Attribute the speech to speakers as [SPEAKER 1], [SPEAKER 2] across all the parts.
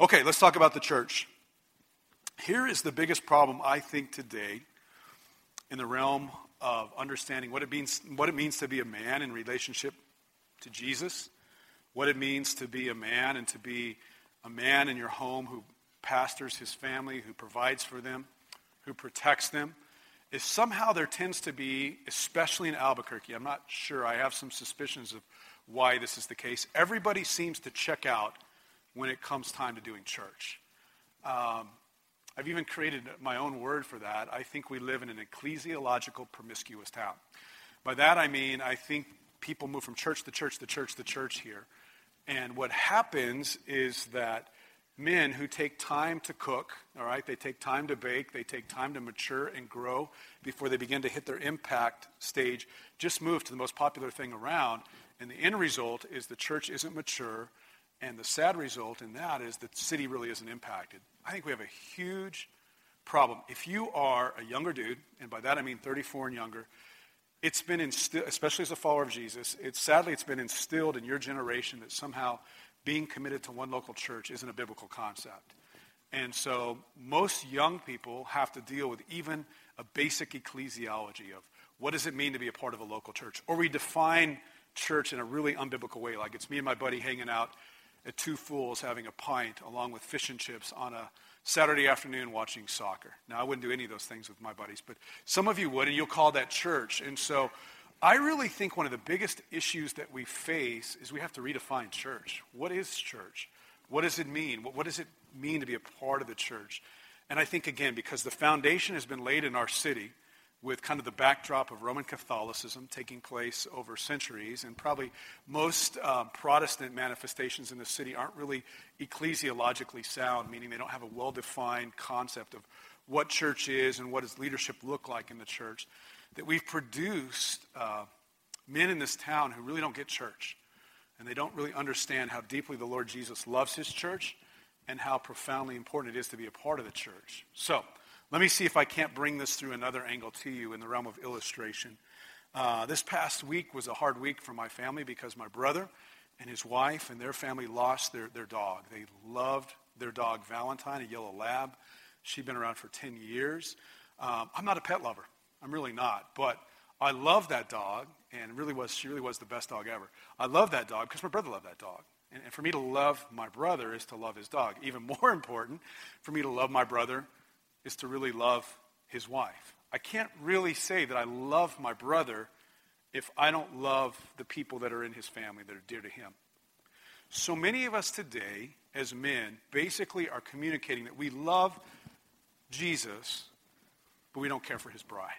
[SPEAKER 1] Okay, let's talk about the church. Here is the biggest problem, I think, today in the realm of understanding what it means, what it means to be a man in relationship to Jesus, what it means to be a man and to be a man in your home who pastors his family, who provides for them, who protects them, is somehow there tends to be, especially in Albuquerque, I'm not sure, I have some suspicions of why this is the case. Everybody seems to check out when it comes time to doing church. Um, I've even created my own word for that. I think we live in an ecclesiological promiscuous town. By that I mean, I think people move from church to church to church to church here. And what happens is that men who take time to cook, all right, they take time to bake, they take time to mature and grow before they begin to hit their impact stage, just move to the most popular thing around. And the end result is the church isn't mature and the sad result in that is the city really isn't impacted. I think we have a huge problem. If you are a younger dude, and by that I mean 34 and younger, it's been instilled, especially as a follower of Jesus, it's sadly it's been instilled in your generation that somehow being committed to one local church isn't a biblical concept. And so most young people have to deal with even a basic ecclesiology of what does it mean to be a part of a local church? Or we define church in a really unbiblical way, like it's me and my buddy hanging out at Two Fools having a pint along with fish and chips on a Saturday afternoon watching soccer. Now, I wouldn't do any of those things with my buddies, but some of you would, and you'll call that church. And so I really think one of the biggest issues that we face is we have to redefine church. What is church? What does it mean? What, what does it mean to be a part of the church? And I think, again, because the foundation has been laid in our city, with kind of the backdrop of Roman Catholicism taking place over centuries, and probably most um, Protestant manifestations in the city aren't really ecclesiologically sound, meaning they don't have a well defined concept of what church is and what does leadership look like in the church. That we've produced uh, men in this town who really don't get church, and they don't really understand how deeply the Lord Jesus loves his church and how profoundly important it is to be a part of the church. So, let me see if I can't bring this through another angle to you in the realm of illustration. Uh, this past week was a hard week for my family because my brother and his wife and their family lost their, their dog. They loved their dog, Valentine, a yellow lab. She'd been around for 10 years. Um, I'm not a pet lover. I'm really not. But I love that dog, and really was, she really was the best dog ever. I love that dog because my brother loved that dog. And, and for me to love my brother is to love his dog. Even more important, for me to love my brother is to really love his wife. I can't really say that I love my brother if I don't love the people that are in his family that are dear to him. So many of us today, as men, basically are communicating that we love Jesus, but we don't care for his bride.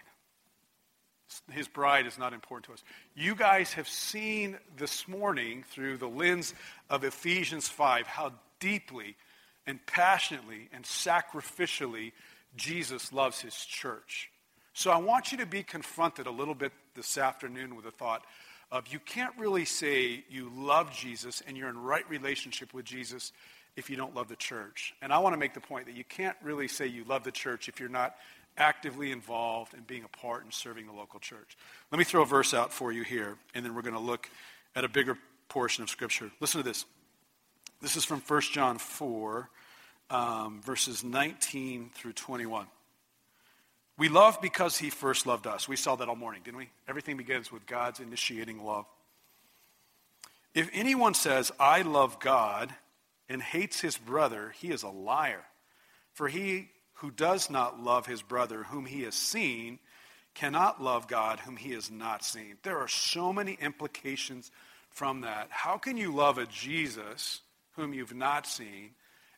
[SPEAKER 1] His bride is not important to us. You guys have seen this morning through the lens of Ephesians 5 how deeply and passionately and sacrificially Jesus loves his church. So I want you to be confronted a little bit this afternoon with the thought of you can't really say you love Jesus and you're in right relationship with Jesus if you don't love the church. And I want to make the point that you can't really say you love the church if you're not actively involved in being a part in serving the local church. Let me throw a verse out for you here, and then we're going to look at a bigger portion of Scripture. Listen to this. This is from 1 John 4, um, verses 19 through 21. We love because he first loved us. We saw that all morning, didn't we? Everything begins with God's initiating love. If anyone says, I love God, and hates his brother, he is a liar. For he who does not love his brother whom he has seen cannot love God whom he has not seen. There are so many implications from that. How can you love a Jesus whom you've not seen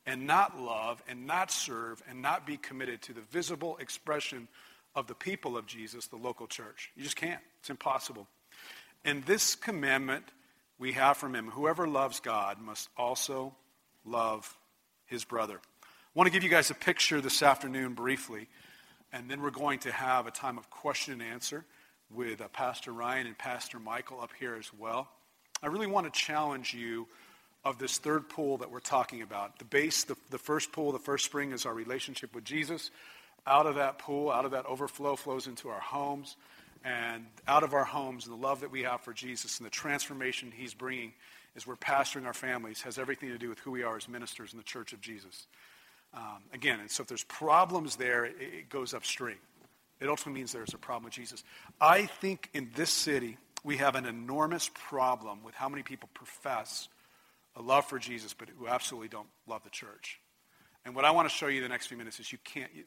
[SPEAKER 1] and not love and not serve and not be committed to the visible expression of the people of Jesus, the local church. You just can't. It's impossible. And this commandment we have from him whoever loves God must also love his brother. I want to give you guys a picture this afternoon briefly, and then we're going to have a time of question and answer with uh, Pastor Ryan and Pastor Michael up here as well. I really want to challenge you of this third pool that we're talking about. The base, the, the first pool, the first spring is our relationship with Jesus. Out of that pool, out of that overflow flows into our homes. And out of our homes, the love that we have for Jesus and the transformation he's bringing as we're pastoring our families has everything to do with who we are as ministers in the church of Jesus. Um, again, and so if there's problems there, it, it goes upstream. It ultimately means there's a problem with Jesus. I think in this city, we have an enormous problem with how many people profess a love for Jesus, but who absolutely don't love the church. And what I want to show you the next few minutes is you can't, you,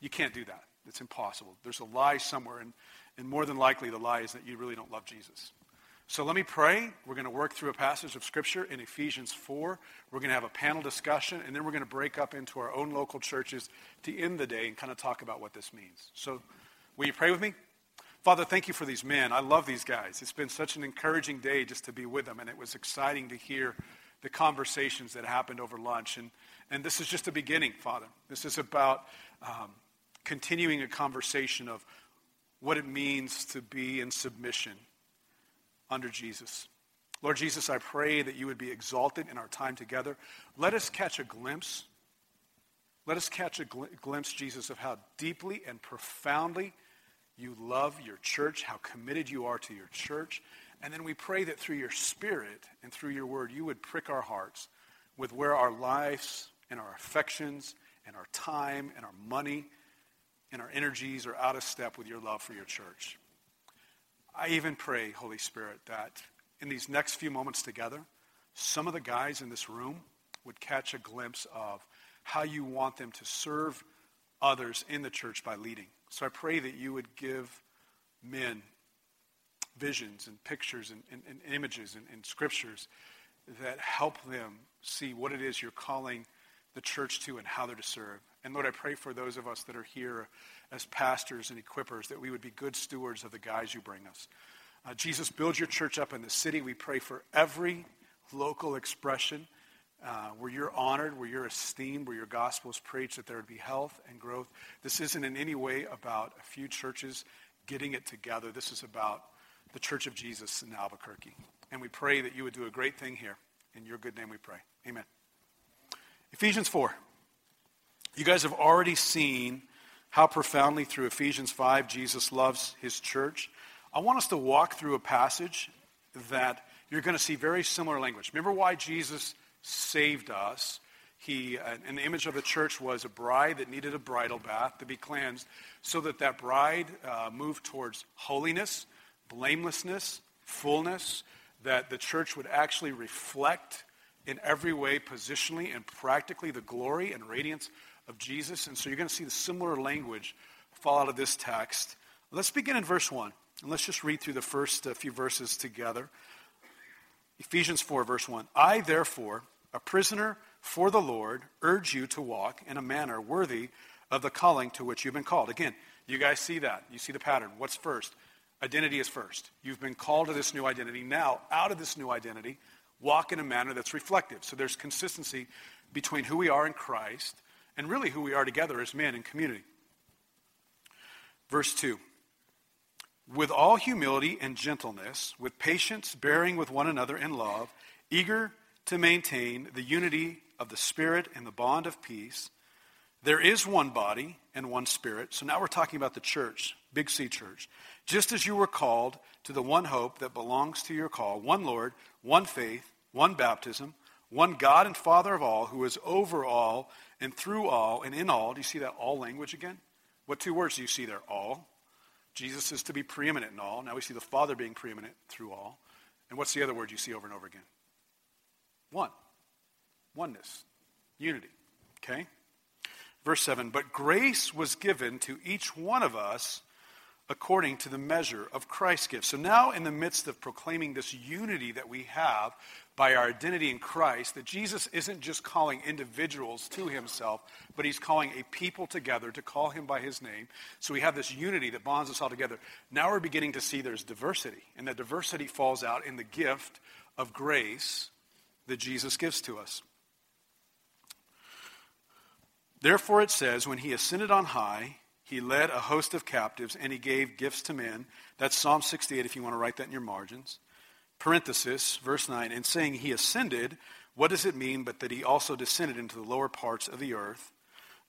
[SPEAKER 1] you can't do that. It's impossible. There's a lie somewhere, and, and more than likely, the lie is that you really don't love Jesus. So let me pray. We're going to work through a passage of Scripture in Ephesians 4. We're going to have a panel discussion, and then we're going to break up into our own local churches to end the day and kind of talk about what this means. So, will you pray with me? Father, thank you for these men. I love these guys. It's been such an encouraging day just to be with them, and it was exciting to hear the conversations that happened over lunch. And, and this is just a beginning, Father. This is about um, continuing a conversation of what it means to be in submission under Jesus. Lord Jesus, I pray that you would be exalted in our time together. Let us catch a glimpse. Let us catch a gl- glimpse, Jesus, of how deeply and profoundly you love your church, how committed you are to your church. And then we pray that through your Spirit and through your word, you would prick our hearts with where our lives and our affections and our time and our money and our energies are out of step with your love for your church. I even pray, Holy Spirit, that in these next few moments together, some of the guys in this room would catch a glimpse of how you want them to serve others in the church by leading. So I pray that you would give men visions and pictures and, and, and images and, and scriptures that help them see what it is you're calling the church to and how they're to serve. And Lord, I pray for those of us that are here as pastors and equippers that we would be good stewards of the guys you bring us. Uh, Jesus, build your church up in the city. We pray for every local expression uh, where you're honored, where you're esteemed, where your gospel is preached, that there would be health and growth. This isn't in any way about a few churches getting it together. This is about the Church of Jesus in Albuquerque. And we pray that you would do a great thing here. In your good name we pray. Amen. Ephesians 4. You guys have already seen how profoundly through Ephesians 5 Jesus loves his church. I want us to walk through a passage that you're going to see very similar language. Remember why Jesus saved us? He, an image of the church was a bride that needed a bridal bath to be cleansed so that that bride uh, moved towards holiness, blamelessness, fullness, that the church would actually reflect in every way, positionally and practically, the glory and radiance of Jesus. And so you're going to see the similar language fall out of this text. Let's begin in verse 1. And let's just read through the first uh, few verses together. Ephesians 4, verse 1. I, therefore, a prisoner for the Lord, urge you to walk in a manner worthy of the calling to which you've been called. Again, you guys see that. You see the pattern. What's first? Identity is first. You've been called to this new identity. Now, out of this new identity, walk in a manner that's reflective. So there's consistency between who we are in Christ and really who we are together as men in community. Verse 2 With all humility and gentleness, with patience, bearing with one another in love, eager to maintain the unity of the Spirit and the bond of peace. There is one body and one Spirit. So now we're talking about the church, Big C Church. Just as you were called to the one hope that belongs to your call, one Lord, one faith, one baptism, one God and Father of all, who is over all and through all and in all. Do you see that all language again? What two words do you see there? All. Jesus is to be preeminent in all. Now we see the Father being preeminent through all. And what's the other word you see over and over again? One. Oneness. Unity. Okay? Verse 7 But grace was given to each one of us according to the measure of Christ's gift. So now, in the midst of proclaiming this unity that we have by our identity in Christ, that Jesus isn't just calling individuals to himself, but he's calling a people together to call him by his name. So we have this unity that bonds us all together. Now we're beginning to see there's diversity, and that diversity falls out in the gift of grace that Jesus gives to us. Therefore, it says, when he ascended on high, he led a host of captives and he gave gifts to men. That's Psalm 68, if you want to write that in your margins. Parenthesis, verse 9, and saying he ascended, what does it mean but that he also descended into the lower parts of the earth?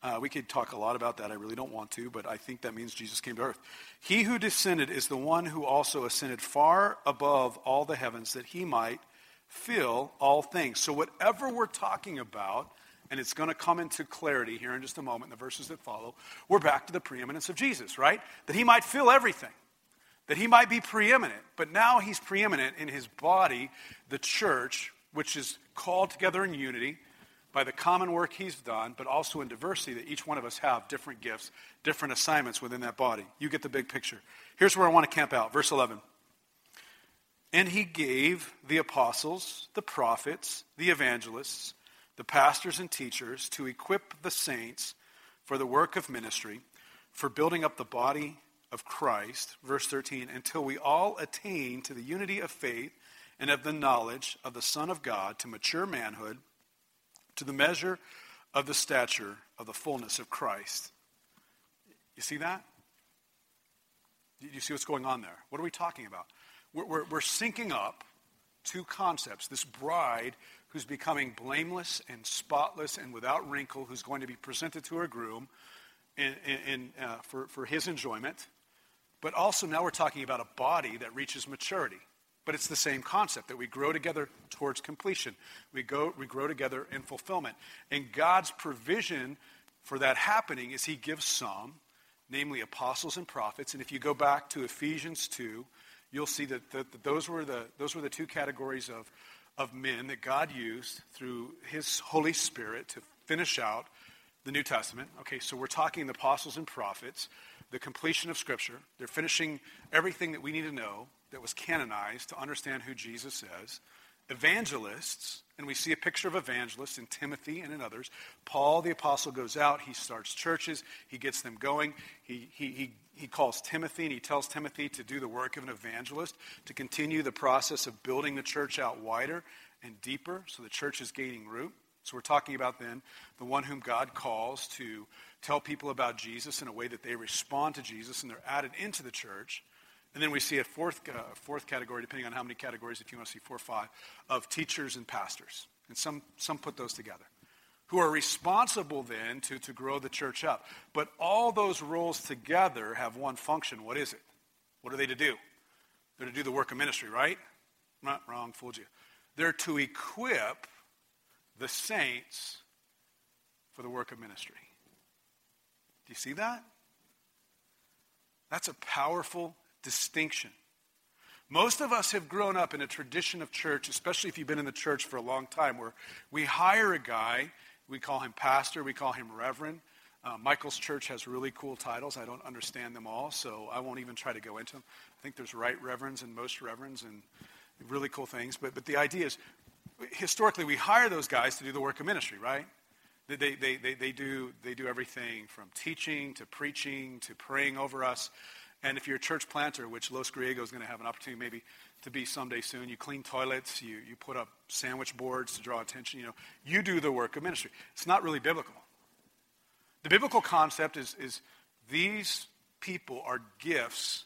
[SPEAKER 1] Uh, we could talk a lot about that. I really don't want to, but I think that means Jesus came to earth. He who descended is the one who also ascended far above all the heavens that he might fill all things. So, whatever we're talking about, and it's going to come into clarity here in just a moment in the verses that follow, we're back to the preeminence of Jesus, right? That he might fill everything, that he might be preeminent. But now he's preeminent in his body, the church, which is called together in unity by the common work he's done, but also in diversity that each one of us have different gifts, different assignments within that body. You get the big picture. Here's where I want to camp out. Verse 11. And he gave the apostles, the prophets, the evangelists, the pastors and teachers to equip the saints for the work of ministry, for building up the body of Christ, verse 13, until we all attain to the unity of faith and of the knowledge of the Son of God, to mature manhood, to the measure of the stature of the fullness of Christ. You see that? You see what's going on there? What are we talking about? we're, we're, we're syncing up two concepts this bride who's becoming blameless and spotless and without wrinkle, who's going to be presented to her groom in, in, uh, for, for his enjoyment. But also now we're talking about a body that reaches maturity. But it's the same concept that we grow together towards completion. We, go, we grow together in fulfillment. And God's provision for that happening is He gives some, namely apostles and prophets. And if you go back to Ephesians 2, you'll see that, that, that those, were the, those were the two categories of, of men that God used through his Holy Spirit to finish out the New Testament. Okay, so we're talking the apostles and prophets, the completion of Scripture. They're finishing everything that we need to know that was canonized to understand who Jesus is evangelists, and we see a picture of evangelists in Timothy and in others. Paul the apostle goes out, he starts churches, he gets them going. He, he, he, he calls Timothy and he tells Timothy to do the work of an evangelist, to continue the process of building the church out wider and deeper so the church is gaining root. So we're talking about then the one whom God calls to tell people about Jesus in a way that they respond to Jesus and they're added into the church. And then we see a fourth, uh, fourth category, depending on how many categories, if you want to see four or five, of teachers and pastors. And some, some put those together, who are responsible then to, to grow the church up. But all those roles together have one function. What is it? What are they to do? They're to do the work of ministry, right? Not wrong, fooled you. They're to equip the saints for the work of ministry. Do you see that? That's a powerful distinction. Most of us have grown up in a tradition of church, especially if you've been in the church for a long time, where we hire a guy, we call him pastor, we call him reverend. Uh, Michael's church has really cool titles. I don't understand them all, so I won't even try to go into them. I think there's right reverends and most reverends and really cool things. But, but the idea is, historically, we hire those guys to do the work of ministry, right? They, they, they, they, do, they do everything from teaching to preaching to praying over us. And if you're a church planter, which Los Griegos is going to have an opportunity maybe to be someday soon, you clean toilets, you, you put up sandwich boards to draw attention, you know, you do the work of ministry. It's not really biblical. The biblical concept is, is these people are gifts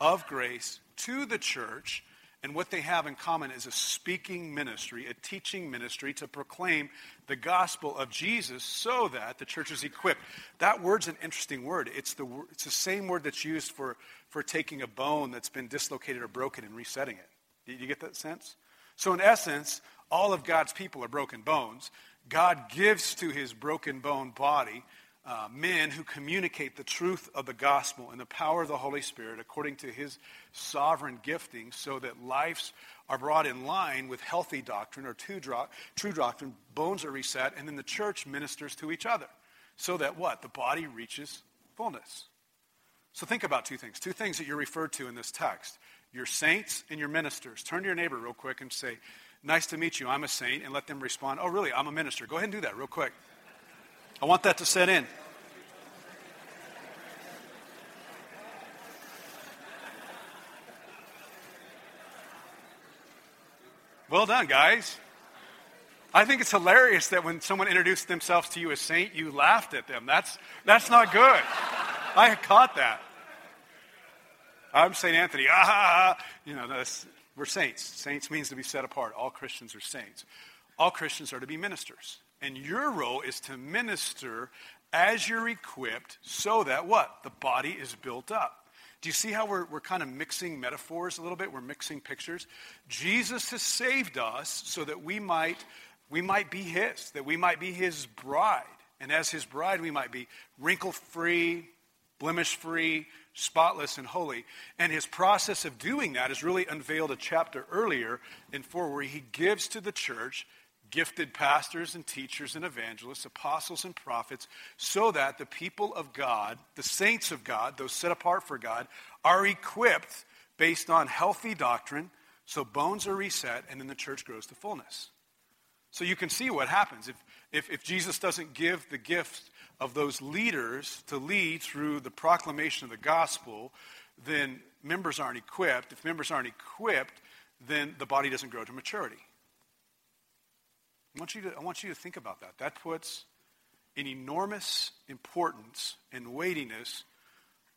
[SPEAKER 1] of grace to the church and what they have in common is a speaking ministry, a teaching ministry to proclaim the gospel of Jesus so that the church is equipped. That word's an interesting word. It's the, it's the same word that's used for, for taking a bone that's been dislocated or broken and resetting it. Did you get that sense? So, in essence, all of God's people are broken bones. God gives to his broken bone body uh, men who communicate the truth of the gospel and the power of the Holy Spirit according to his sovereign gifting so that lives are brought in line with healthy doctrine or true, true doctrine, bones are reset, and then the church ministers to each other so that what? The body reaches fullness. So think about two things. Two things that you're referred to in this text your saints and your ministers. Turn to your neighbor real quick and say, Nice to meet you. I'm a saint. And let them respond, Oh, really? I'm a minister. Go ahead and do that real quick. I want that to set in. Well done, guys. I think it's hilarious that when someone introduced themselves to you as saint, you laughed at them. That's, that's not good. I caught that. I'm St. Anthony. Ah, you know, we're saints. Saints means to be set apart. All Christians are saints. All Christians are to be ministers. And your role is to minister as you're equipped so that what? The body is built up. Do you see how we're, we're kind of mixing metaphors a little bit? We're mixing pictures. Jesus has saved us so that we might, we might be his, that we might be his bride. And as his bride, we might be wrinkle free, blemish free, spotless, and holy. And his process of doing that is really unveiled a chapter earlier in 4 where he gives to the church gifted pastors and teachers and evangelists, apostles and prophets, so that the people of God, the saints of God, those set apart for God, are equipped based on healthy doctrine, so bones are reset, and then the church grows to fullness. So you can see what happens. If, if, if Jesus doesn't give the gift of those leaders to lead through the proclamation of the gospel, then members aren't equipped. If members aren't equipped, then the body doesn't grow to maturity. I want you to, I want you to think about that. That puts an enormous importance and weightiness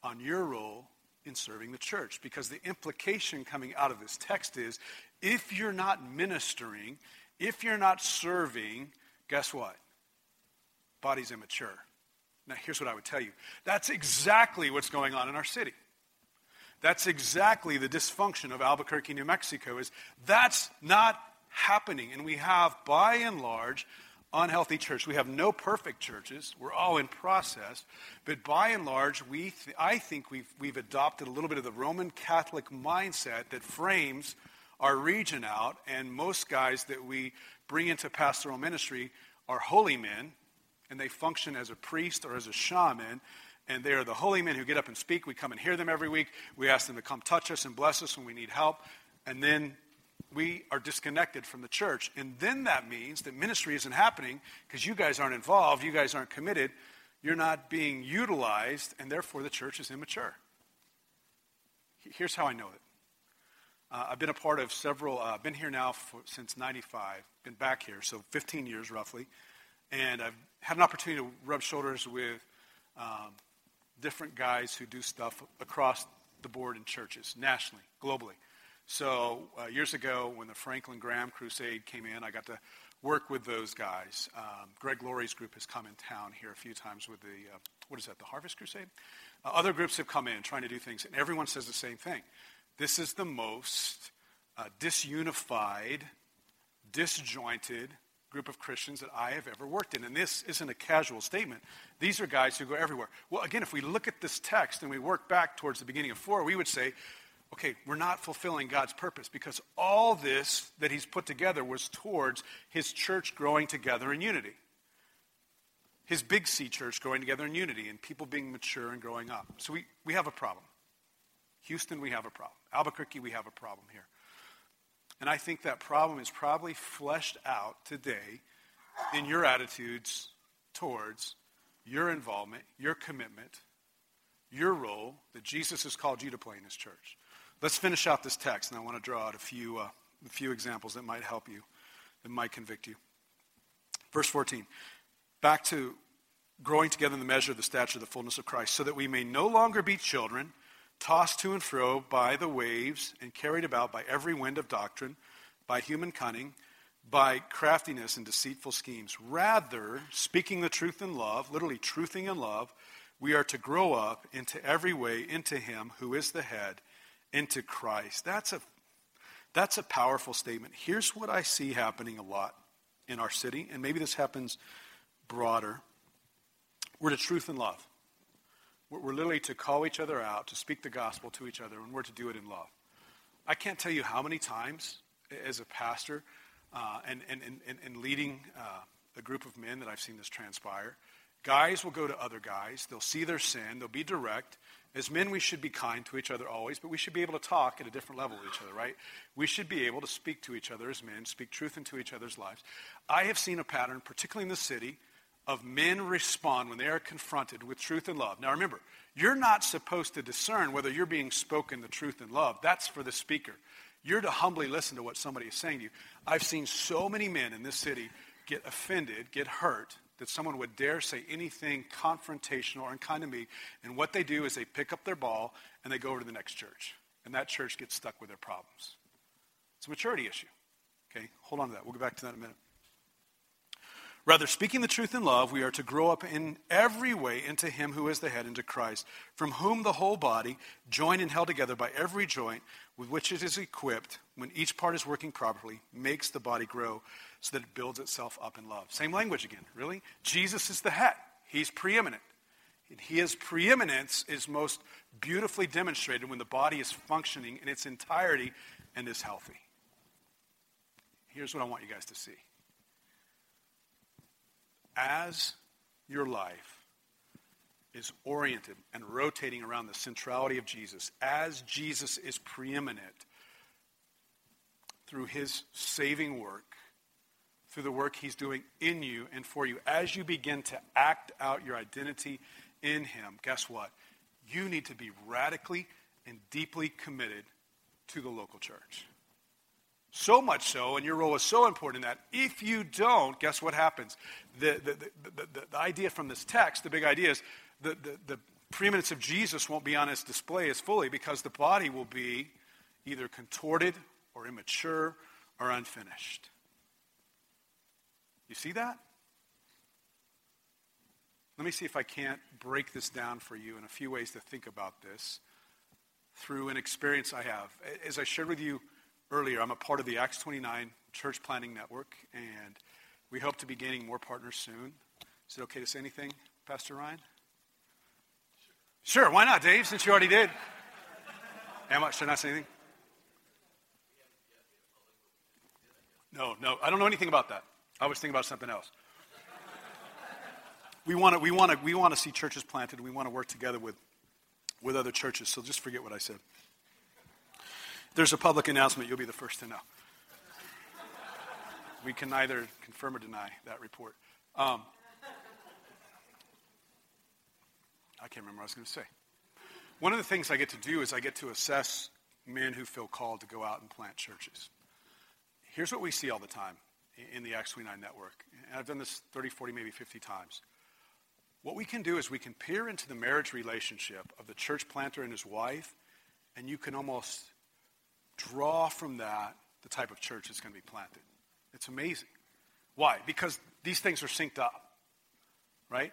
[SPEAKER 1] on your role in serving the church because the implication coming out of this text is if you're not ministering, if you're not serving, guess what? Body's immature. Now, here's what I would tell you that's exactly what's going on in our city. That's exactly the dysfunction of Albuquerque, New Mexico, is that's not happening. And we have, by and large, unhealthy church. We have no perfect churches. We're all in process. But by and large, we th- I think we've, we've adopted a little bit of the Roman Catholic mindset that frames our region out. And most guys that we bring into pastoral ministry are holy men, and they function as a priest or as a shaman. And they are the holy men who get up and speak. We come and hear them every week. We ask them to come touch us and bless us when we need help. And then we are disconnected from the church. And then that means that ministry isn't happening because you guys aren't involved, you guys aren't committed, you're not being utilized, and therefore the church is immature. Here's how I know it. Uh, I've been a part of several, uh, I've been here now for, since 95, been back here, so 15 years roughly. And I've had an opportunity to rub shoulders with um, different guys who do stuff across the board in churches, nationally, globally. So uh, years ago, when the Franklin Graham Crusade came in, I got to work with those guys. Um, Greg Laurie's group has come in town here a few times with the, uh, what is that, the Harvest Crusade? Uh, other groups have come in trying to do things, and everyone says the same thing. This is the most uh, disunified, disjointed group of Christians that I have ever worked in. And this isn't a casual statement. These are guys who go everywhere. Well, again, if we look at this text and we work back towards the beginning of 4, we would say okay, we're not fulfilling God's purpose because all this that He's put together was towards His church growing together in unity. His big C church growing together in unity and people being mature and growing up. So we, we have a problem. Houston, we have a problem. Albuquerque, we have a problem here. And I think that problem is probably fleshed out today in your attitudes towards your involvement, your commitment, your role that Jesus has called you to play in His church. Let's finish out this text, and I want to draw out a few, uh, a few examples that might help you, that might convict you. Verse 14. Back to growing together in the measure of the stature of the fullness of Christ, so that we may no longer be children, tossed to and fro by the waves and carried about by every wind of doctrine, by human cunning, by craftiness and deceitful schemes. Rather, speaking the truth in love, literally truthing in love, we are to grow up into every way into Him who is the head into Christ. That's a, that's a powerful statement. Here's what I see happening a lot in our city, and maybe this happens broader. We're to truth and love. We're literally to call each other out, to speak the gospel to each other, and we're to do it in love. I can't tell you how many times as a pastor uh, and, and, and, and leading uh, a group of men that I've seen this transpire. Guys will go to other guys, they'll see their sin, they'll be direct, as men, we should be kind to each other always, but we should be able to talk at a different level with each other, right? We should be able to speak to each other as men, speak truth into each other's lives. I have seen a pattern, particularly in the city, of men respond when they are confronted with truth and love. Now remember, you're not supposed to discern whether you're being spoken the truth and love. That's for the speaker. You're to humbly listen to what somebody is saying to you. I've seen so many men in this city get offended, get hurt, that someone would dare say anything confrontational or unkind to me. And what they do is they pick up their ball and they go over to the next church. And that church gets stuck with their problems. It's a maturity issue. Okay, hold on to that. We'll get back to that in a minute. Rather, speaking the truth in love, we are to grow up in every way into Him who is the head, into Christ, from whom the whole body, joined and held together by every joint with which it is equipped, when each part is working properly, makes the body grow so that it builds itself up in love. Same language again, really? Jesus is the head, He's preeminent. His preeminence is most beautifully demonstrated when the body is functioning in its entirety and is healthy. Here's what I want you guys to see as your life is oriented and rotating around the centrality of Jesus, as Jesus is preeminent through his saving work, through the work he's doing in you and for you, as you begin to act out your identity in him, guess what? You need to be radically and deeply committed to the local church. So much so, and your role is so important in that if you don't, guess what happens? The, the, the, the, idea from this text, the big idea is the, the, the preeminence of Jesus won't be on its display as fully because the body will be either contorted or immature or unfinished. You see that? Let me see if I can't break this down for you in a few ways to think about this through an experience I have. As I shared with you earlier, I'm a part of the Acts 29 Church Planting Network, and we hope to be gaining more partners soon. Is it okay to say anything, Pastor Ryan? Sure, sure why not, Dave, since you already did? Am I, should I say anything? No, no, I don't know anything about that. I was thinking about something else. We want to, we want to, we want to see churches planted. We want to work together with, with other churches. So just forget what I said there's a public announcement, you'll be the first to know. We can neither confirm or deny that report. Um, I can't remember what I was going to say. One of the things I get to do is I get to assess men who feel called to go out and plant churches. Here's what we see all the time in the Acts 29 network. And I've done this 30, 40, maybe 50 times. What we can do is we can peer into the marriage relationship of the church planter and his wife, and you can almost draw from that the type of church that's going to be planted. It's amazing. Why? Because these things are synced up, right?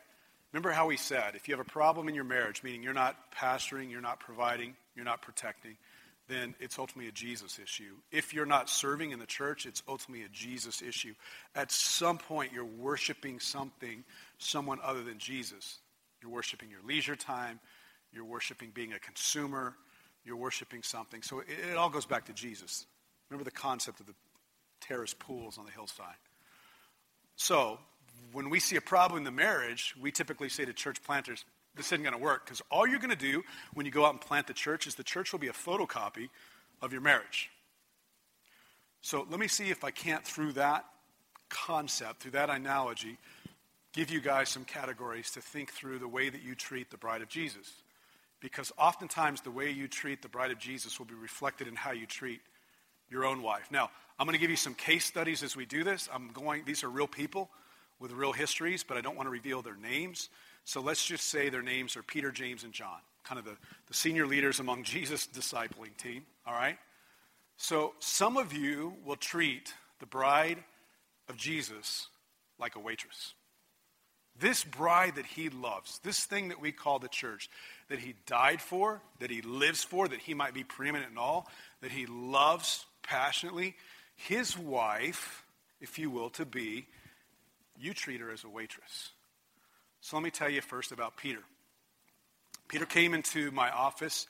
[SPEAKER 1] Remember how we said if you have a problem in your marriage, meaning you're not pastoring, you're not providing, you're not protecting, then it's ultimately a Jesus issue. If you're not serving in the church, it's ultimately a Jesus issue. At some point, you're worshiping something, someone other than Jesus. You're worshiping your leisure time, you're worshiping being a consumer, you're worshiping something. So it, it all goes back to Jesus. Remember the concept of the terrace pools on the hillside. So when we see a problem in the marriage, we typically say to church planters, this isn't going to work because all you're going to do when you go out and plant the church is the church will be a photocopy of your marriage. So let me see if I can't, through that concept, through that analogy, give you guys some categories to think through the way that you treat the bride of Jesus because oftentimes the way you treat the bride of Jesus will be reflected in how you treat your own wife. Now, I'm going to give you some case studies as we do this. I'm going, these are real people with real histories, but I don't want to reveal their names. So let's just say their names are Peter, James, and John, kind of the, the senior leaders among Jesus' discipling team, all right? So some of you will treat the bride of Jesus like a waitress. This bride that he loves, this thing that we call the church, that he died for, that he lives for, that he might be preeminent in all, that he loves passionately, his wife, if you will, to be, you treat her as a waitress. So let me tell you first about Peter. Peter came into my office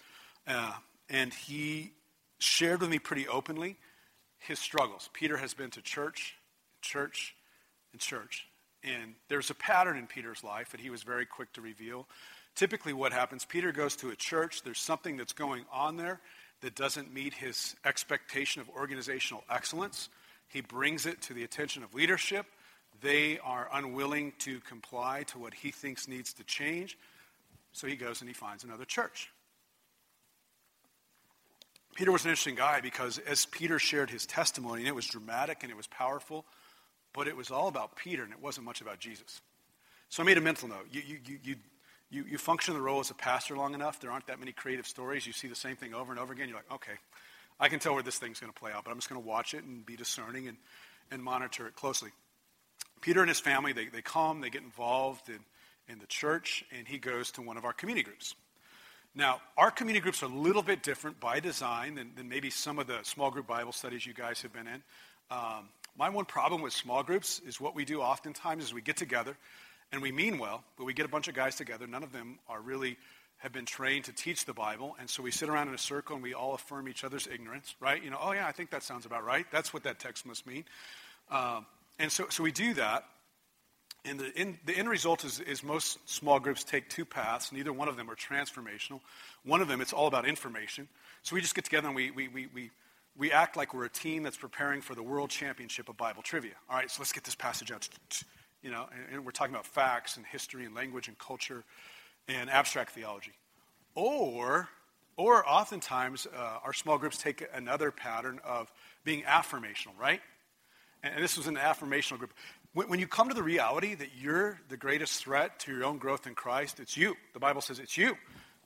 [SPEAKER 1] uh, and he shared with me pretty openly his struggles. Peter has been to church, church, and church. And there's a pattern in Peter's life that he was very quick to reveal. Typically, what happens, Peter goes to a church, there's something that's going on there that doesn't meet his expectation of organizational excellence. He brings it to the attention of leadership. They are unwilling to comply to what he thinks needs to change. So he goes and he finds another church. Peter was an interesting guy because as Peter shared his testimony, and it was dramatic and it was powerful, but it was all about Peter and it wasn't much about Jesus. So I made a mental note. You, you, you, you, you function the role as a pastor long enough, there aren't that many creative stories. You see the same thing over and over again. You're like, okay, I can tell where this thing's going to play out, but I'm just going to watch it and be discerning and, and monitor it closely. Peter and his family, they, they come, they get involved in, in the church, and he goes to one of our community groups. Now, our community groups are a little bit different by design than, than maybe some of the small group Bible studies you guys have been in. Um, my one problem with small groups is what we do oftentimes is we get together and we mean well, but we get a bunch of guys together. None of them are really have been trained to teach the Bible, and so we sit around in a circle and we all affirm each other's ignorance, right? You know, oh yeah, I think that sounds about right. That's what that text must mean. Um, and so, so we do that. And the, in, the end result is, is most small groups take two paths. Neither one of them are transformational. One of them, it's all about information. So we just get together and we, we, we, we, we act like we're a team that's preparing for the world championship of Bible trivia. All right, so let's get this passage out. You know, and, and we're talking about facts and history and language and culture and abstract theology. Or, or oftentimes, uh, our small groups take another pattern of being affirmational, right? And this was an affirmational group. When, when you come to the reality that you're the greatest threat to your own growth in Christ, it's you. The Bible says it's you.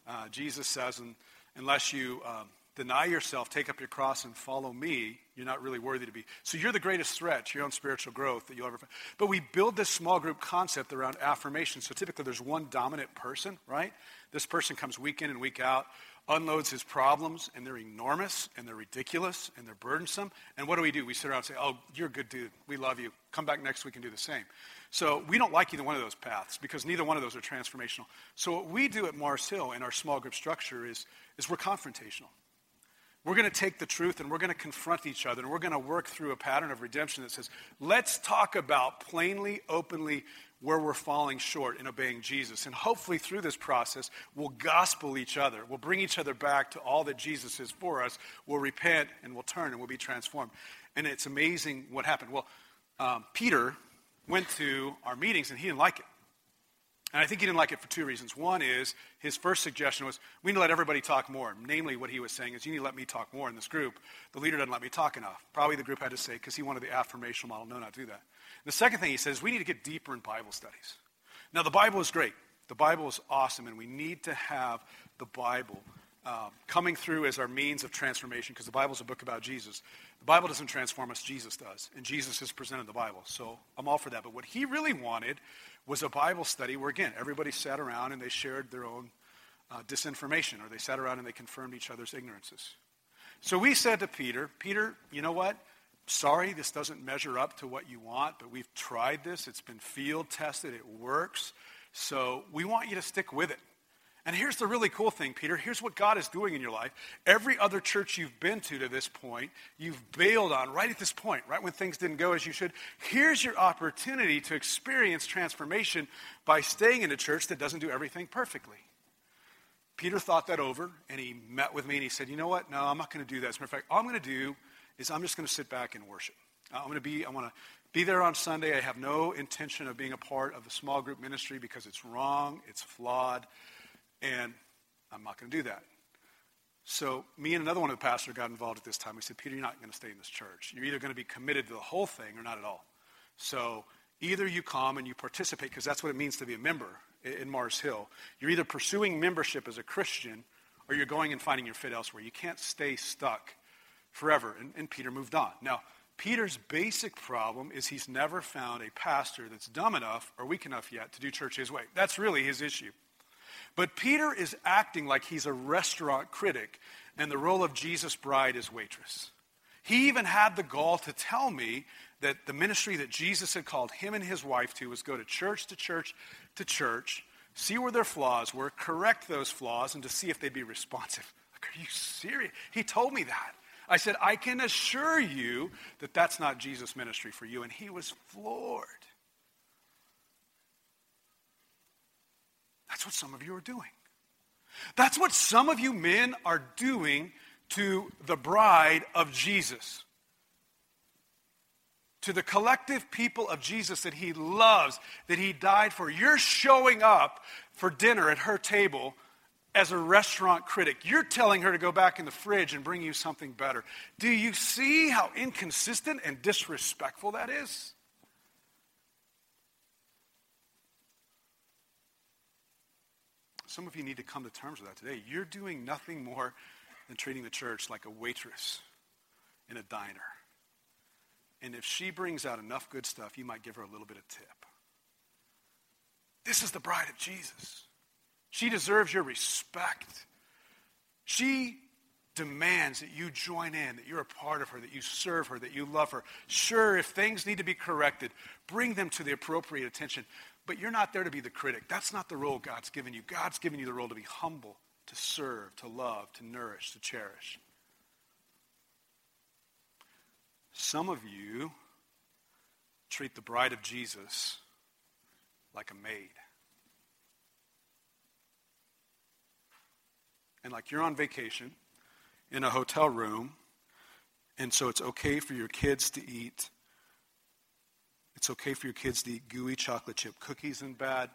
[SPEAKER 1] Uh, Jesus says, and, unless you um, deny yourself, take up your cross, and follow me, you're not really worthy to be. So you're the greatest threat to your own spiritual growth that you'll ever find. But we build this small group concept around affirmation. So typically there's one dominant person, right? This person comes week in and week out, unloads his problems, and they're enormous, and they're ridiculous, and they're burdensome. And what do we do? We sit around and say, Oh, you're a good dude. We love you. Come back next week and do the same. So we don't like either one of those paths because neither one of those are transformational. So what we do at Mars Hill in our small group structure is, is we're confrontational. We're going to take the truth and we're going to confront each other and we're going to work through a pattern of redemption that says, let's talk about plainly, openly where we're falling short in obeying Jesus. And hopefully, through this process, we'll gospel each other. We'll bring each other back to all that Jesus is for us. We'll repent and we'll turn and we'll be transformed. And it's amazing what happened. Well, um, Peter went to our meetings and he didn't like it. And I think he didn't like it for two reasons. One is his first suggestion was we need to let everybody talk more. Namely, what he was saying is you need to let me talk more in this group. The leader doesn't let me talk enough. Probably the group had to say because he wanted the affirmational model. No, not do that. The second thing he says we need to get deeper in Bible studies. Now, the Bible is great. The Bible is awesome, and we need to have the Bible um, coming through as our means of transformation because the Bible is a book about Jesus. The Bible doesn't transform us, Jesus does. And Jesus has presented the Bible. So I'm all for that. But what he really wanted was a Bible study where, again, everybody sat around and they shared their own uh, disinformation, or they sat around and they confirmed each other's ignorances. So we said to Peter, Peter, you know what? Sorry, this doesn't measure up to what you want, but we've tried this. It's been field tested, it works. So we want you to stick with it. And here's the really cool thing, Peter. Here's what God is doing in your life. Every other church you've been to to this point, you've bailed on right at this point, right when things didn't go as you should. Here's your opportunity to experience transformation by staying in a church that doesn't do everything perfectly. Peter thought that over and he met with me and he said, You know what? No, I'm not going to do that. As a matter of fact, all I'm going to do is I'm just going to sit back and worship. Uh, I'm going to be, I want to be there on Sunday. I have no intention of being a part of the small group ministry because it's wrong, it's flawed. And I'm not going to do that. So me and another one of the pastors got involved at this time. We said, Peter, you're not going to stay in this church. You're either going to be committed to the whole thing or not at all. So either you come and you participate, because that's what it means to be a member in Mars Hill. You're either pursuing membership as a Christian or you're going and finding your fit elsewhere. You can't stay stuck forever. And, and Peter moved on. Now, Peter's basic problem is he's never found a pastor that's dumb enough or weak enough yet to do church his way. That's really his issue. But Peter is acting like he's a restaurant critic, and the role of Jesus' bride is waitress. He even had the gall to tell me that the ministry that Jesus had called him and his wife to was go to church to church to church, see where their flaws were, correct those flaws, and to see if they'd be responsive. Like, are you serious? He told me that. I said, I can assure you that that's not Jesus' ministry for you. And he was floored. That's what some of you are doing. That's what some of you men are doing to the bride of Jesus. To the collective people of Jesus that he loves, that he died for. You're showing up for dinner at her table as a restaurant critic. You're telling her to go back in the fridge and bring you something better. Do you see how inconsistent and disrespectful that is? Some of you need to come to terms with that today. You're doing nothing more than treating the church like a waitress in a diner. And if she brings out enough good stuff, you might give her a little bit of tip. This is the bride of Jesus. She deserves your respect. She demands that you join in, that you're a part of her, that you serve her, that you love her. Sure, if things need to be corrected, bring them to the appropriate attention. But you're not there to be the critic. That's not the role God's given you. God's given you the role to be humble, to serve, to love, to nourish, to cherish. Some of you treat the bride of Jesus like a maid. And like you're on vacation in a hotel room, and so it's okay for your kids to eat. It's okay for your kids to eat gooey chocolate chip cookies in bed,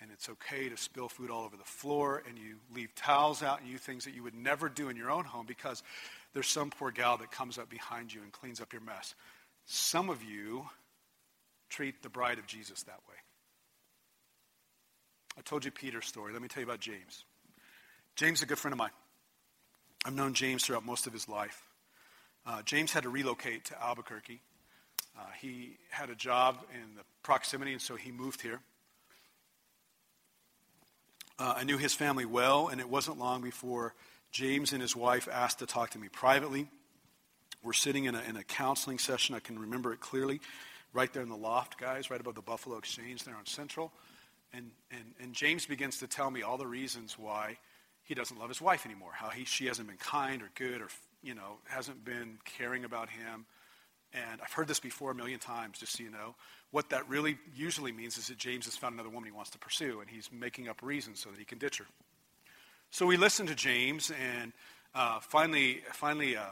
[SPEAKER 1] and it's okay to spill food all over the floor, and you leave towels out and you things that you would never do in your own home because there's some poor gal that comes up behind you and cleans up your mess. Some of you treat the bride of Jesus that way. I told you Peter's story. Let me tell you about James. James is a good friend of mine. I've known James throughout most of his life. Uh, James had to relocate to Albuquerque. Uh, he had a job in the proximity, and so he moved here. Uh, I knew his family well, and it wasn't long before James and his wife asked to talk to me privately. We're sitting in a, in a counseling session. I can remember it clearly, right there in the loft, guys, right above the Buffalo Exchange there on Central. And, and, and James begins to tell me all the reasons why he doesn't love his wife anymore, how he, she hasn't been kind or good or, you know, hasn't been caring about him. And I've heard this before a million times, just so you know. What that really usually means is that James has found another woman he wants to pursue, and he's making up reasons so that he can ditch her. So we listen to James, and uh, finally, finally, uh,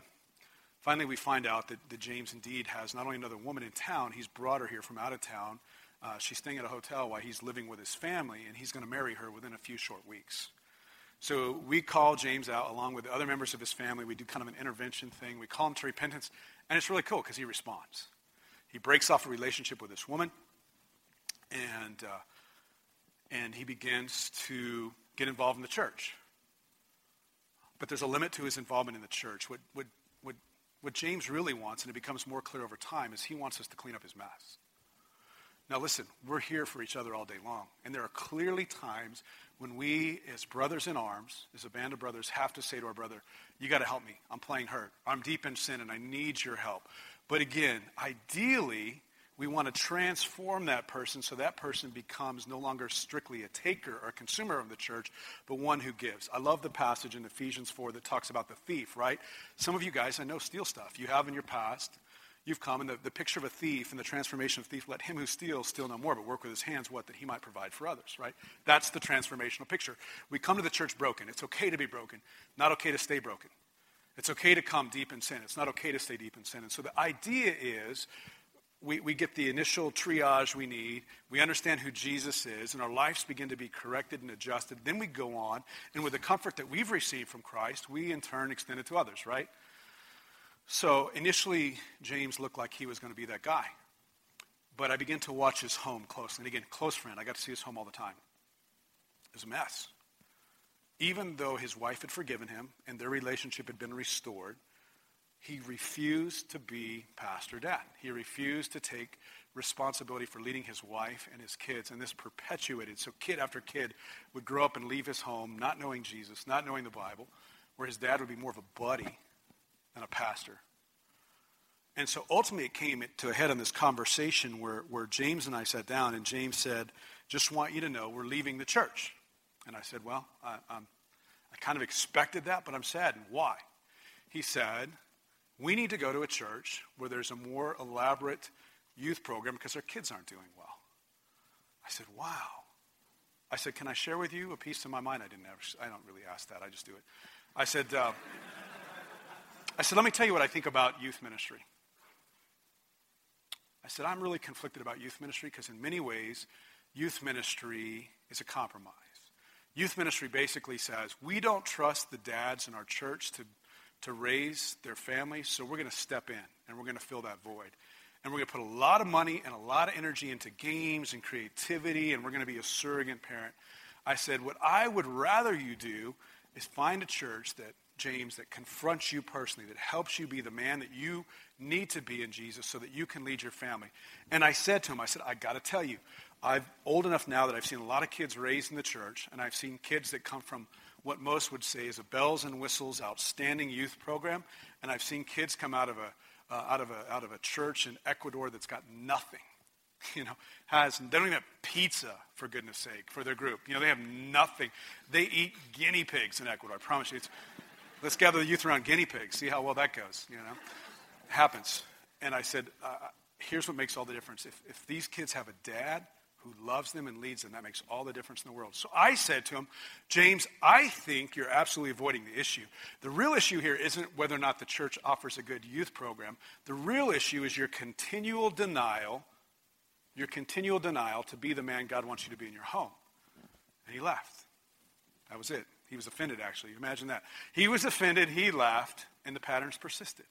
[SPEAKER 1] finally, we find out that, that, James indeed has not only another woman in town, he's brought her here from out of town. Uh, she's staying at a hotel while he's living with his family, and he's going to marry her within a few short weeks. So we call James out along with the other members of his family. We do kind of an intervention thing. We call him to repentance, and it's really cool because he responds. He breaks off a relationship with this woman, and, uh, and he begins to get involved in the church. But there's a limit to his involvement in the church. What, what, what, what James really wants, and it becomes more clear over time, is he wants us to clean up his mess. Now, listen, we're here for each other all day long. And there are clearly times when we, as brothers in arms, as a band of brothers, have to say to our brother, You got to help me. I'm playing hurt. I'm deep in sin and I need your help. But again, ideally, we want to transform that person so that person becomes no longer strictly a taker or a consumer of the church, but one who gives. I love the passage in Ephesians 4 that talks about the thief, right? Some of you guys, I know, steal stuff. You have in your past. You've come, and the, the picture of a thief and the transformation of thief, let him who steals steal no more, but work with his hands what? That he might provide for others, right? That's the transformational picture. We come to the church broken. It's okay to be broken, not okay to stay broken. It's okay to come deep in sin. It's not okay to stay deep in sin. And so the idea is we, we get the initial triage we need. We understand who Jesus is, and our lives begin to be corrected and adjusted. Then we go on, and with the comfort that we've received from Christ, we in turn extend it to others, right? So initially, James looked like he was going to be that guy. But I began to watch his home closely. And again, close friend, I got to see his home all the time. It was a mess. Even though his wife had forgiven him and their relationship had been restored, he refused to be pastor dad. He refused to take responsibility for leading his wife and his kids, and this perpetuated. So kid after kid would grow up and leave his home not knowing Jesus, not knowing the Bible, where his dad would be more of a buddy than a pastor. And so ultimately it came to a head in this conversation where, where James and I sat down, and James said, Just want you to know we're leaving the church. And I said, Well, I, I'm, I kind of expected that, but I'm saddened. Why? He said, we need to go to a church where there's a more elaborate youth program because our kids aren't doing well. I said, wow. I said, can I share with you a piece of my mind? I didn't ever, I don't really ask that. I just do it. I said, uh, I said, let me tell you what I think about youth ministry. I said, I'm really conflicted about youth ministry because in many ways, youth ministry is a compromise. Youth ministry basically says, we don't trust the dads in our church to to raise their families, so we're going to step in and we're going to fill that void. And we're going to put a lot of money and a lot of energy into games and creativity, and we're going to be a surrogate parent. I said, What I would rather you do is find a church that James, that confronts you personally, that helps you be the man that you need to be in Jesus so that you can lead your family. And I said to him, I said, I got to tell you, I'm old enough now that I've seen a lot of kids raised in the church, and I've seen kids that come from what most would say is a bells and whistles outstanding youth program, and I've seen kids come out of a, uh, out of a, out of a church in Ecuador that's got nothing you know, has, they don't even have pizza, for goodness sake, for their group. You know, they have nothing. They eat guinea pigs in Ecuador, I promise you. It's, let's gather the youth around guinea pigs, see how well that goes, you know. Happens. And I said, uh, here's what makes all the difference. If, if these kids have a dad who loves them and leads them, that makes all the difference in the world. So I said to him, James, I think you're absolutely avoiding the issue. The real issue here isn't whether or not the church offers a good youth program. The real issue is your continual denial – your continual denial to be the man God wants you to be in your home. And he left. That was it. He was offended, actually. Imagine that. He was offended, he laughed, and the patterns persisted.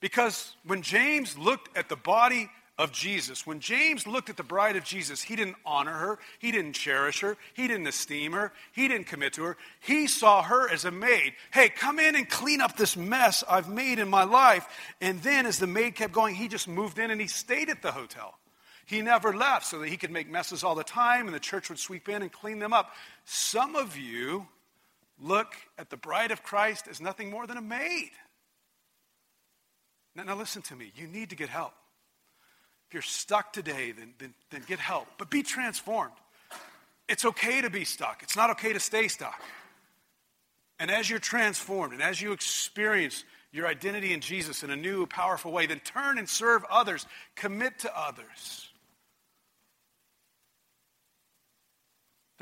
[SPEAKER 1] Because when James looked at the body of Jesus, when James looked at the bride of Jesus, he didn't honor her, he didn't cherish her, he didn't esteem her, he didn't commit to her. He saw her as a maid. Hey, come in and clean up this mess I've made in my life. And then as the maid kept going, he just moved in and he stayed at the hotel. He never left so that he could make messes all the time and the church would sweep in and clean them up. Some of you look at the bride of Christ as nothing more than a maid. Now, now listen to me. You need to get help. If you're stuck today, then, then, then get help. But be transformed. It's okay to be stuck, it's not okay to stay stuck. And as you're transformed and as you experience your identity in Jesus in a new, powerful way, then turn and serve others, commit to others.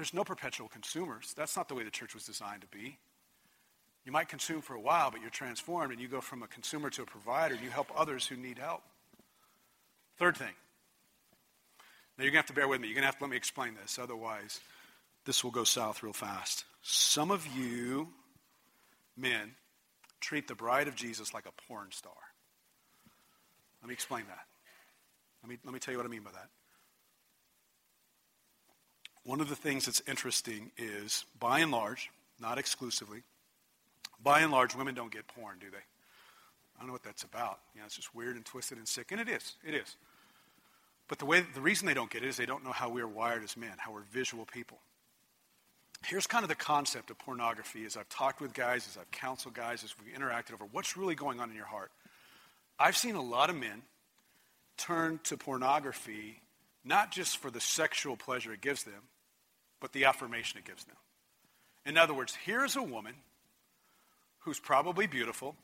[SPEAKER 1] There's no perpetual consumers. That's not the way the church was designed to be. You might consume for a while, but you're transformed and you go from a consumer to a provider you help others who need help. Third thing. Now you're going to have to bear with me. You're going to have to let me explain this. Otherwise, this will go south real fast. Some of you men treat the bride of Jesus like a porn star. Let me explain that. Let me, let me tell you what I mean by that. One of the things that's interesting is, by and large, not exclusively, by and large, women don't get porn, do they? I don't know what that's about. You know, it's just weird and twisted and sick, and it is. It is. But the way, the reason they don't get it is they don't know how we are wired as men, how we're visual people. Here's kind of the concept of pornography as I've talked with guys, as I've counseled guys, as we've interacted over what's really going on in your heart. I've seen a lot of men turn to pornography not just for the sexual pleasure it gives them, but the affirmation it gives them. In other words, here's a woman who's probably beautiful,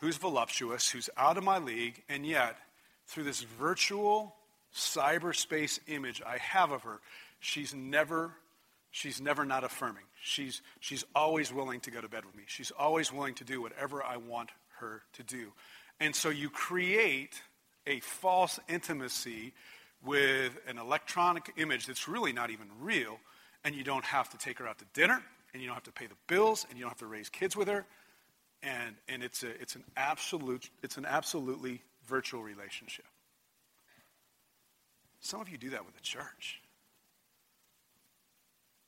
[SPEAKER 1] who's voluptuous, who's out of my league, and yet, through this virtual cyberspace image I have of her, she's never she's never not affirming. She's she's always willing to go to bed with me. She's always willing to do whatever I want her to do. And so you create a false intimacy with an electronic image that's really not even real and you don't have to take her out to dinner, and you don't have to pay the bills, and you don't have to raise kids with her. And, and it's, a, it's, an absolute, it's an absolutely virtual relationship. Some of you do that with the church.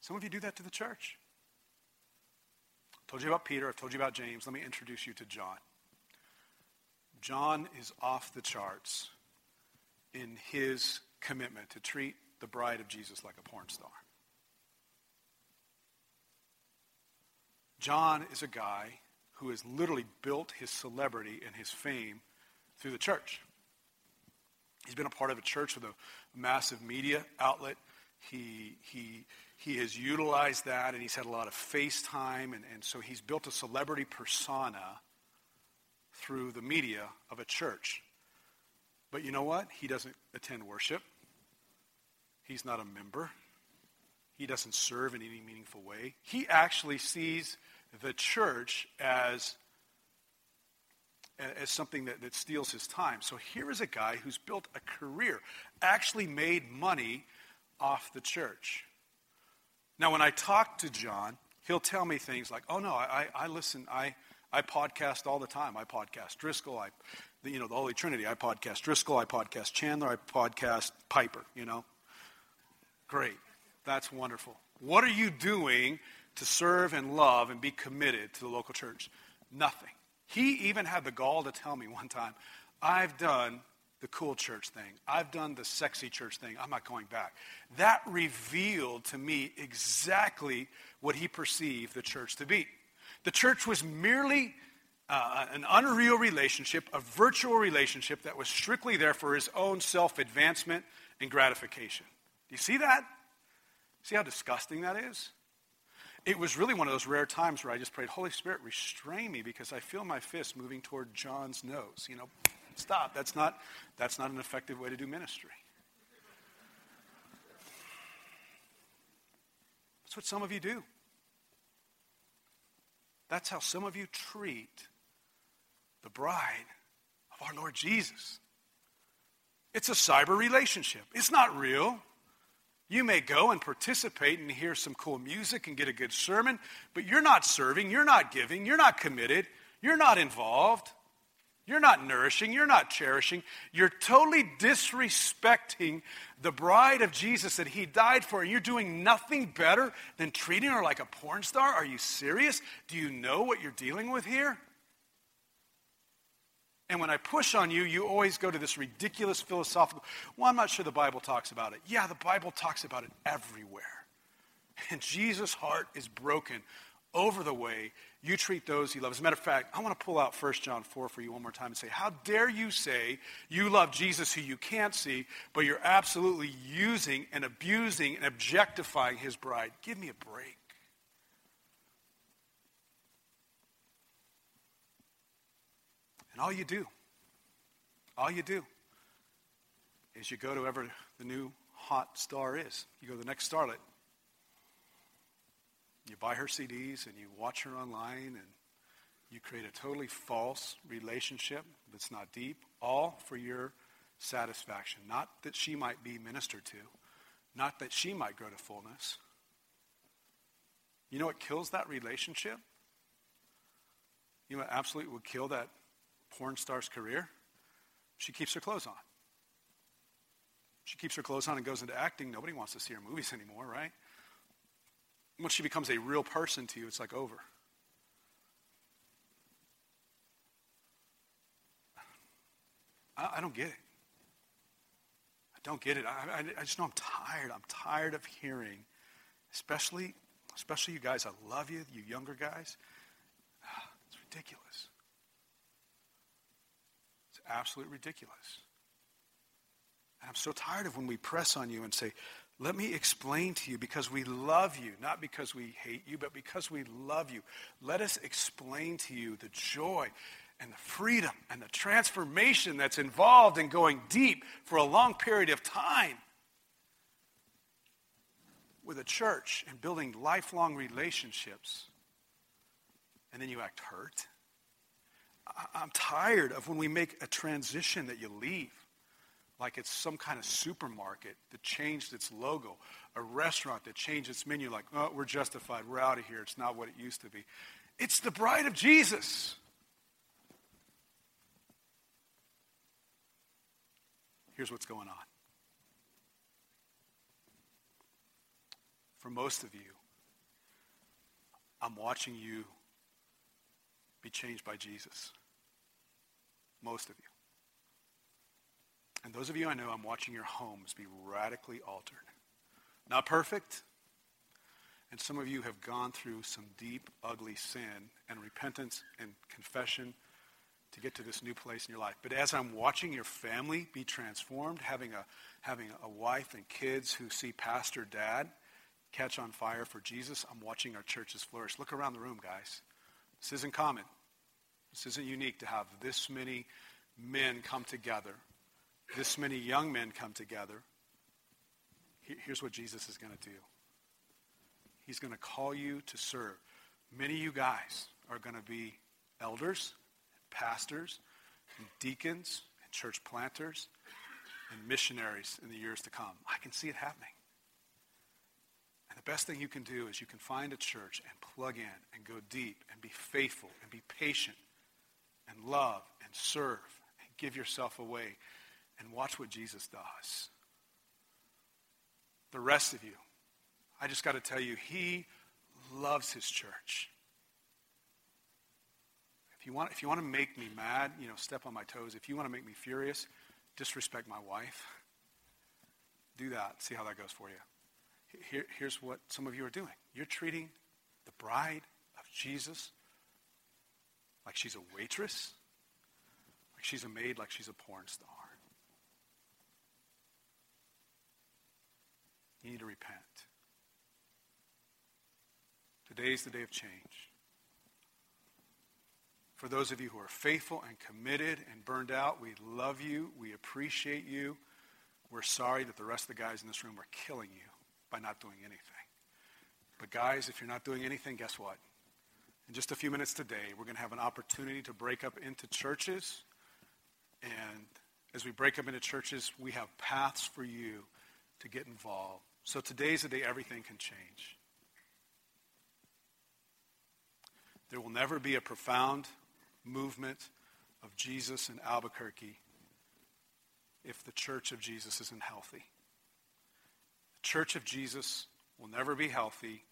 [SPEAKER 1] Some of you do that to the church. I told you about Peter, I've told you about James. Let me introduce you to John. John is off the charts in his commitment to treat the bride of Jesus like a porn star. John is a guy who has literally built his celebrity and his fame through the church. He's been a part of a church with a massive media outlet. He, he, he has utilized that and he's had a lot of FaceTime, and, and so he's built a celebrity persona through the media of a church. But you know what? He doesn't attend worship, he's not a member, he doesn't serve in any meaningful way. He actually sees the church as, as something that, that steals his time. So here is a guy who's built a career, actually made money off the church. Now, when I talk to John, he'll tell me things like, oh, no, I, I listen, I, I podcast all the time. I podcast Driscoll, I, you know, the Holy Trinity. I podcast Driscoll, I podcast Chandler, I podcast Piper, you know. Great. That's wonderful. What are you doing to serve and love and be committed to the local church? Nothing. He even had the gall to tell me one time, I've done the cool church thing. I've done the sexy church thing. I'm not going back. That revealed to me exactly what he perceived the church to be. The church was merely uh, an unreal relationship, a virtual relationship that was strictly there for his own self advancement and gratification. Do you see that? See how disgusting that is? It was really one of those rare times where I just prayed, Holy Spirit, restrain me because I feel my fist moving toward John's nose. You know, Stop. That's not, that's not an effective way to do ministry. That's what some of you do. That's how some of you treat the bride of our Lord Jesus. It's a cyber relationship. It's not real. You may go and participate and hear some cool music and get a good sermon, but you're not serving, you're not giving, you're not committed, you're not involved. You're not nourishing, you're not cherishing, you're totally disrespecting the bride of Jesus that he died for, and you're doing nothing better than treating her like a porn star? Are you serious? Do you know what you're dealing with here? And when I push on you, you always go to this ridiculous philosophical, well, I'm not sure the Bible talks about it. Yeah, the Bible talks about it everywhere. And Jesus' heart is broken over the way you treat those he loves. As a matter of fact, I want to pull out 1 John 4 for you one more time and say, How dare you say you love Jesus who you can't see, but you're absolutely using and abusing and objectifying his bride? Give me a break. And all you do, all you do, is you go to wherever the new hot star is. You go to the next starlet, you buy her CDs and you watch her online and you create a totally false relationship that's not deep, all for your satisfaction. Not that she might be ministered to, not that she might grow to fullness. You know what kills that relationship? You know what absolutely would kill that porn star's career? She keeps her clothes on. She keeps her clothes on and goes into acting. Nobody wants to see her movies anymore, right? Once she becomes a real person to you, it's like over. I, I don't get it. I don't get it. I, I, I just know I'm tired. I'm tired of hearing, especially, especially you guys. I love you, you younger guys. It's ridiculous. Absolutely ridiculous. And I'm so tired of when we press on you and say, let me explain to you because we love you, not because we hate you, but because we love you. Let us explain to you the joy and the freedom and the transformation that's involved in going deep for a long period of time with a church and building lifelong relationships. And then you act hurt. I'm tired of when we make a transition that you leave like it's some kind of supermarket that changed its logo, a restaurant that changed its menu, like, oh, we're justified, we're out of here, it's not what it used to be. It's the bride of Jesus. Here's what's going on. For most of you, I'm watching you be changed by Jesus. Most of you. And those of you I know, I'm watching your homes be radically altered. Not perfect. And some of you have gone through some deep, ugly sin and repentance and confession to get to this new place in your life. But as I'm watching your family be transformed, having a, having a wife and kids who see Pastor Dad catch on fire for Jesus, I'm watching our churches flourish. Look around the room, guys. This isn't common. This isn't unique to have this many men come together this many young men come together, here's what Jesus is going to do He's going to call you to serve. Many of you guys are going to be elders, pastors, and deacons, and church planters, and missionaries in the years to come. I can see it happening. Best thing you can do is you can find a church and plug in and go deep and be faithful and be patient and love and serve and give yourself away and watch what Jesus does. The rest of you, I just got to tell you, he loves his church. If you, want, if you want to make me mad, you know, step on my toes. If you want to make me furious, disrespect my wife. Do that. See how that goes for you. Here, here's what some of you are doing. You're treating the bride of Jesus like she's a waitress, like she's a maid, like she's a porn star. You need to repent. Today's the day of change. For those of you who are faithful and committed and burned out, we love you. We appreciate you. We're sorry that the rest of the guys in this room are killing you by not doing anything. But, guys, if you're not doing anything, guess what? In just a few minutes today, we're going to have an opportunity to break up into churches. And as we break up into churches, we have paths for you to get involved. So today's the day everything can change. There will never be a profound movement of Jesus in Albuquerque if the church of Jesus isn't healthy. Church of Jesus will never be healthy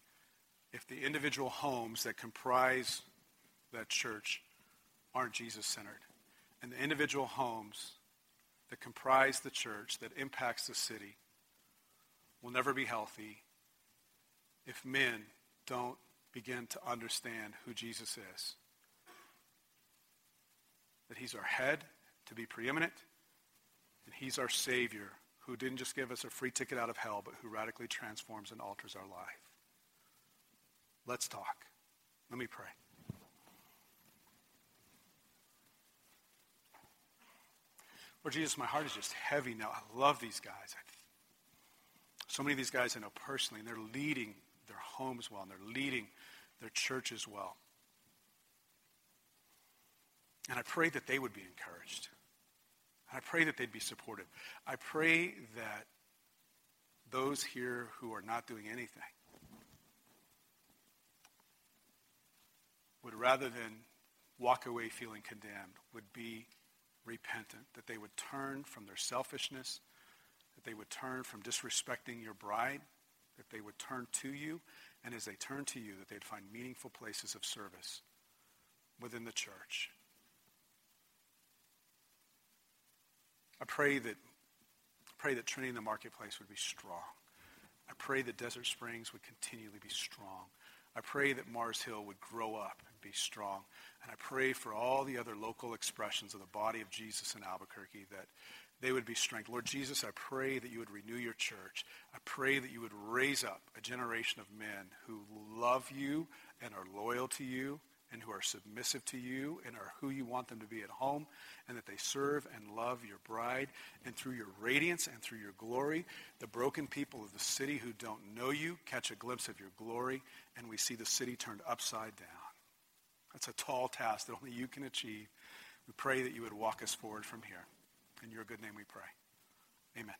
[SPEAKER 1] if the individual homes that comprise that church aren't Jesus centered. And the individual homes that comprise the church that impacts the city will never be healthy if men don't begin to understand who Jesus is. That he's our head to be preeminent, and he's our Savior who didn't just give us a free ticket out of hell, but who radically transforms and alters our life. Let's talk. Let me pray. Lord Jesus, my heart is just heavy now. I love these guys. so many of these guys I know personally, and they're leading their homes well, and they're leading their churches well. And I pray that they would be encouraged. Pray that they'd be supportive. I pray that those here who are not doing anything would rather than walk away feeling condemned, would be repentant, that they would turn from their selfishness, that they would turn from disrespecting your bride, that they would turn to you, and as they turn to you, that they'd find meaningful places of service within the church. I pray that, I pray that Trinity in the marketplace would be strong. I pray that Desert Springs would continually be strong. I pray that Mars Hill would grow up and be strong. And I pray for all the other local expressions of the body of Jesus in Albuquerque that they would be strengthened. Lord Jesus, I pray that you would renew your church. I pray that you would raise up a generation of men who love you and are loyal to you and who are submissive to you and are who you want them to be at home, and that they serve and love your bride. And through your radiance and through your glory, the broken people of the city who don't know you catch a glimpse of your glory, and we see the city turned upside down. That's a tall task that only you can achieve. We pray that you would walk us forward from here. In your good name we pray. Amen.